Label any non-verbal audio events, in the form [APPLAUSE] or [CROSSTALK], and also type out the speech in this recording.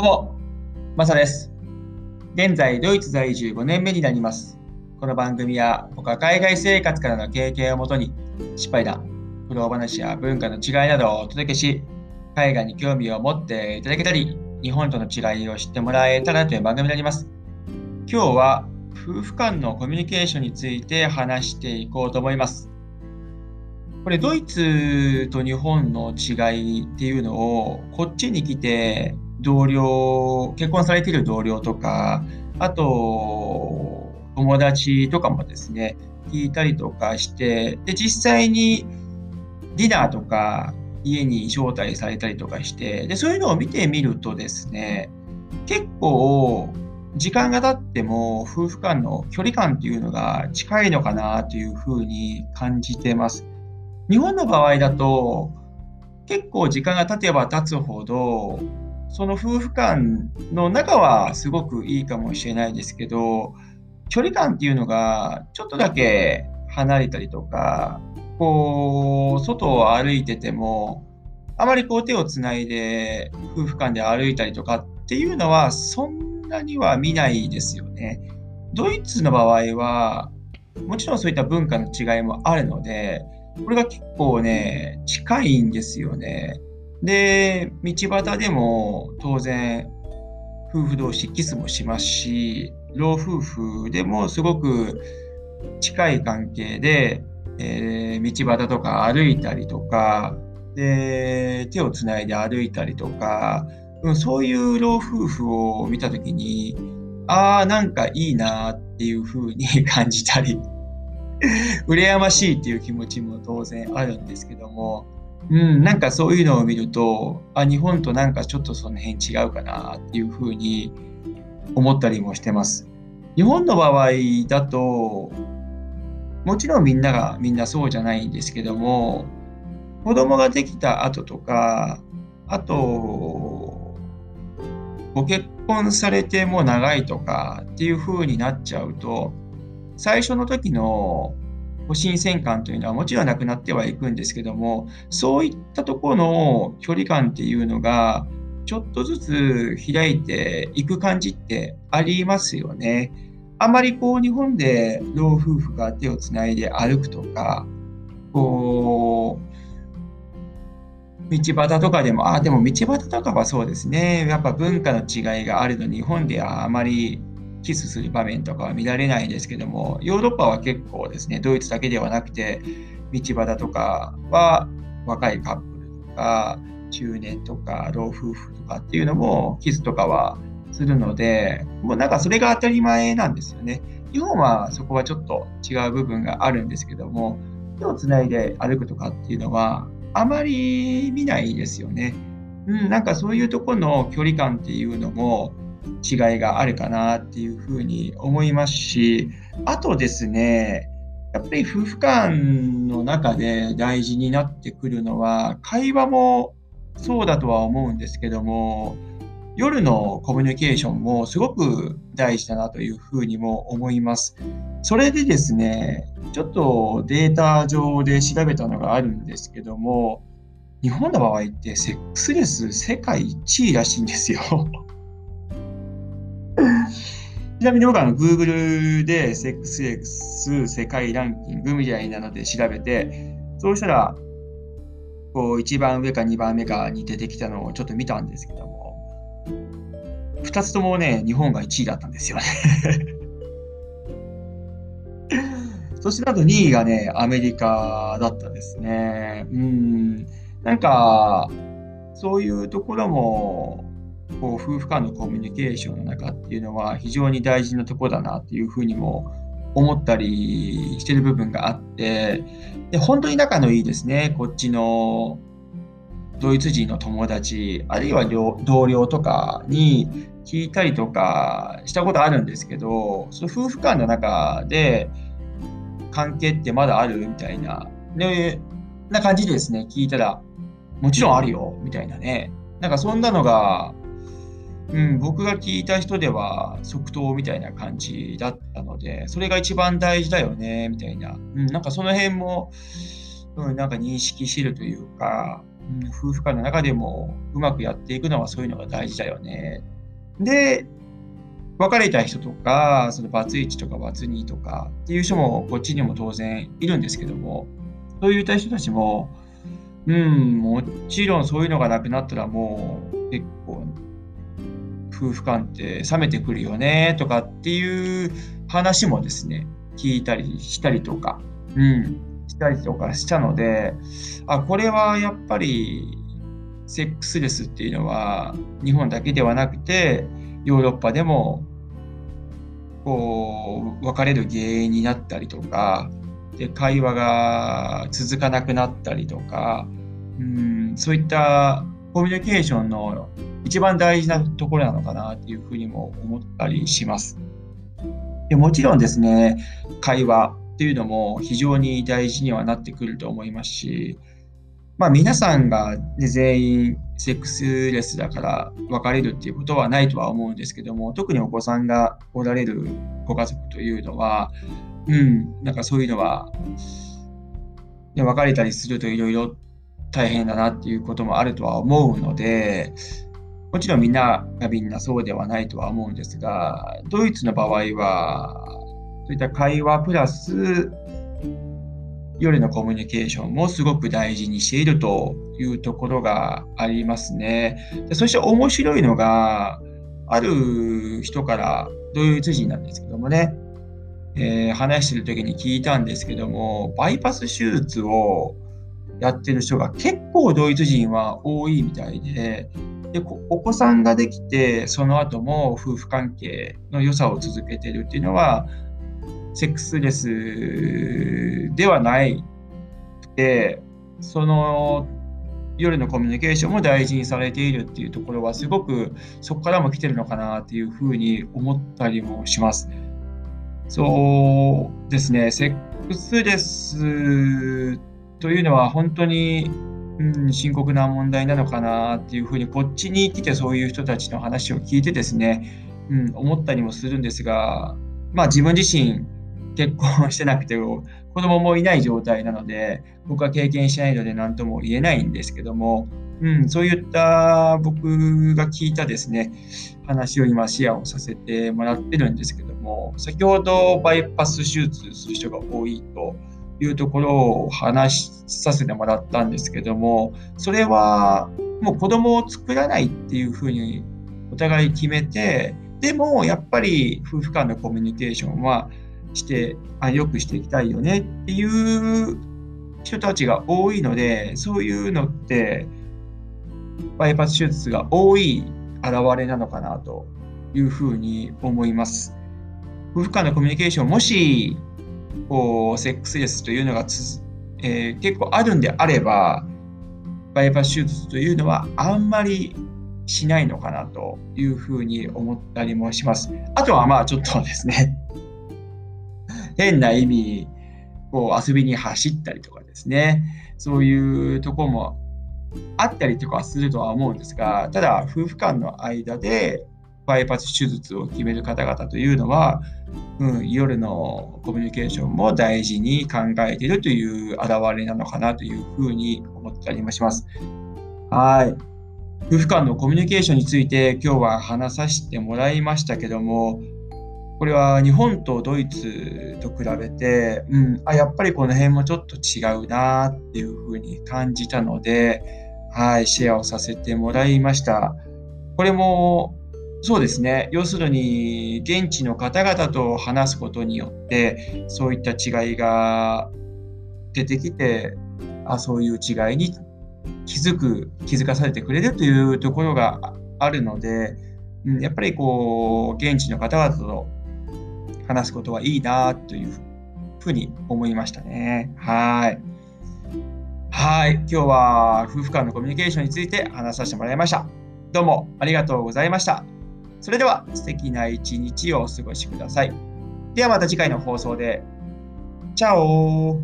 どうも、マサです。現在、ドイツ在住5年目になります。この番組は、僕は海外生活からの経験をもとに、失敗談、苦労話や文化の違いなどをお届けし、海外に興味を持っていただけたり、日本との違いを知ってもらえたらという番組になります。今日は、夫婦間のコミュニケーションについて話していこうと思います。これドイツと日本の違いっていうのをこっちに来て同僚結婚されている同僚とかあと友達とかもですね聞いたりとかしてで実際にディナーとか家に招待されたりとかしてでそういうのを見てみるとですね結構時間が経っても夫婦間の距離感っていうのが近いのかなというふうに感じてます。日本の場合だと結構時間が経てば経つほどその夫婦間の仲はすごくいいかもしれないですけど距離感っていうのがちょっとだけ離れたりとかこう外を歩いててもあまりこう手をつないで夫婦間で歩いたりとかっていうのはそんなには見ないですよね。ドイツの場合はもちろんそういった文化の違いもあるのでこれが結構ね、近いんですよね。で、道端でも当然、夫婦同士キスもしますし、老夫婦でもすごく近い関係で、えー、道端とか歩いたりとか、で、手をつないで歩いたりとか、そういう老夫婦を見たときに、ああ、なんかいいなっていうふうに [LAUGHS] 感じたり、[LAUGHS] 羨ましいっていう気持ちも当然あるんですけども、うん、なんかそういうのを見ると、あ、日本となんかちょっとその辺違うかなっていうふうに思ったりもしてます。日本の場合だと、もちろんみんながみんなそうじゃないんですけども、子供ができた後とか、あと、ご結婚されても長いとかっていう風になっちゃうと、最初の時の新鮮感というのはもちろんなくなってはいくんですけどもそういったところの距離感っていうのがちょっとずつ開いていく感じってありますよね。あまりこう日本で老夫婦が手をつないで歩くとかこう道端とかでもあでも道端とかはそうですねやっぱ文化の違いがあるの日本ではあまりキスする場面とかは見られないんですけども、ヨーロッパは結構ですね、ドイツだけではなくて、道端とかは若いカップルとか、中年とか、老夫婦とかっていうのも、キスとかはするので、もうなんかそれが当たり前なんですよね。日本はそこはちょっと違う部分があるんですけども、手をつないで歩くとかっていうのは、あまり見ないですよね。うん、なんかそういうとこの距離感っていうのも、違いがあるかなっていうふうに思いますし、あとですね、やっぱり夫婦間の中で大事になってくるのは、会話もそうだとは思うんですけども、夜のコミュニケーションもすごく大事だなというふうにも思います。それでですね、ちょっとデータ上で調べたのがあるんですけども、日本の場合ってセックスレス世界1位らしいんですよ。ちなみに僕はあの Google でセックス世界ランキングみたいなので調べて、そうしたら、こう一番上か2番目かに出てきたのをちょっと見たんですけども、2つともね、日本が1位だったんですよねそしてあと2位がね、アメリカだったですね。うん。なんか、そういうところも、こう夫婦間のコミュニケーションの中っていうのは非常に大事なとこだなっていうふうにも思ったりしてる部分があってで本当に仲のいいですねこっちのドイツ人の友達あるいは同僚とかに聞いたりとかしたことあるんですけどその夫婦間の中で関係ってまだあるみたいなでな感じでですね聞いたらもちろんあるよみたいなね。なんかそんなのがうん、僕が聞いた人では即答みたいな感じだったので、それが一番大事だよね、みたいな。うん、なんかその辺も、うん、なんか認識してるというか、うん、夫婦間の中でもうまくやっていくのはそういうのが大事だよね。で、別れた人とか、そのバツ1とかバツ2とかっていう人もこっちにも当然いるんですけども、そういった人たちも、うん、もちろんそういうのがなくなったらもう結構夫婦間って冷めてくるよねとかっていう話もですね、聞いたりしたりとか、うん、したりとかしたので、あ、これはやっぱりセックスレスっていうのは日本だけではなくて、ヨーロッパでもこう別れる原因になったりとかで会話が続かなくなったりとかうんそういったコミュニケーションの一番大事なところなのかなっていうふうにも思ったりします。でもちろんですね会話っていうのも非常に大事にはなってくると思いますしまあ、皆さんが、ね、全員セックスレスだから別れるっていうことはないとは思うんですけども特にお子さんがおられるご家族というのは、うん、なんかそういうのは、ね、別れたりするといろいろ大変だなっていうこともあるとは思うのでもちろんみんながみんなそうではないとは思うんですがドイツの場合はそういった会話プラス夜のコミュニケーションもすごく大事にしているというところがありますね。でそして面白いのが、ある人からドイツ人なんですけどもね、えー、話してる時に聞いたんですけども、バイパス手術をやってる人が結構ドイツ人は多いみたいで、でお子さんができて、その後も夫婦関係の良さを続けてるっていうのは、セックスレスではないくて、その夜のコミュニケーションも大事にされているっていうところはすごくそこからも来てるのかなっていうふうに思ったりもします。そうですね、セックスレスというのは本当に、うん、深刻な問題なのかなっていうふうにこっちに来てそういう人たちの話を聞いてですね、うん、思ったりもするんですが、まあ自分自身結婚してなくて子供もいない状態なので僕は経験しないので何とも言えないんですけども、うん、そういった僕が聞いたですね話を今シェアをさせてもらってるんですけども先ほどバイパス手術する人が多いというところを話しさせてもらったんですけどもそれはもう子供を作らないっていうふうにお互い決めてでもやっぱり夫婦間のコミュニケーションはしてあ良くしていきたいよねっていう人たちが多いのでそういうのってバイパス手術が多い現れなのかなというふうに思います。夫婦間のコミュニケーションもしこうセックスレスというのがつ、えー、結構あるんであればバイパス手術というのはあんまりしないのかなというふうに思ったりもします。あとはまあちょっとですね [LAUGHS] 変な意味、こう遊びに走ったりとかですね、そういうとこもあったりとかするとは思うんですが、ただ夫婦間の間でバイパス手術を決める方々というのは、うん、夜のコミュニケーションも大事に考えているという表れなのかなというふうに思ったりもします。はい。夫婦間のコミュニケーションについて今日は話させてもらいましたけども、これは日本とドイツと比べて、うん、あやっぱりこの辺もちょっと違うなっていうふうに感じたので、はい、シェアをさせてもらいました。これもそうですね。要するに、現地の方々と話すことによって、そういった違いが出てきて、あそういう違いに気づく、気づかされてくれるというところがあるので、うん、やっぱりこう、現地の方々と話すことはいいなというふうに思いましたね。はい。はい。今日は夫婦間のコミュニケーションについて話させてもらいました。どうもありがとうございました。それでは素敵な一日をお過ごしください。ではまた次回の放送で。チャオ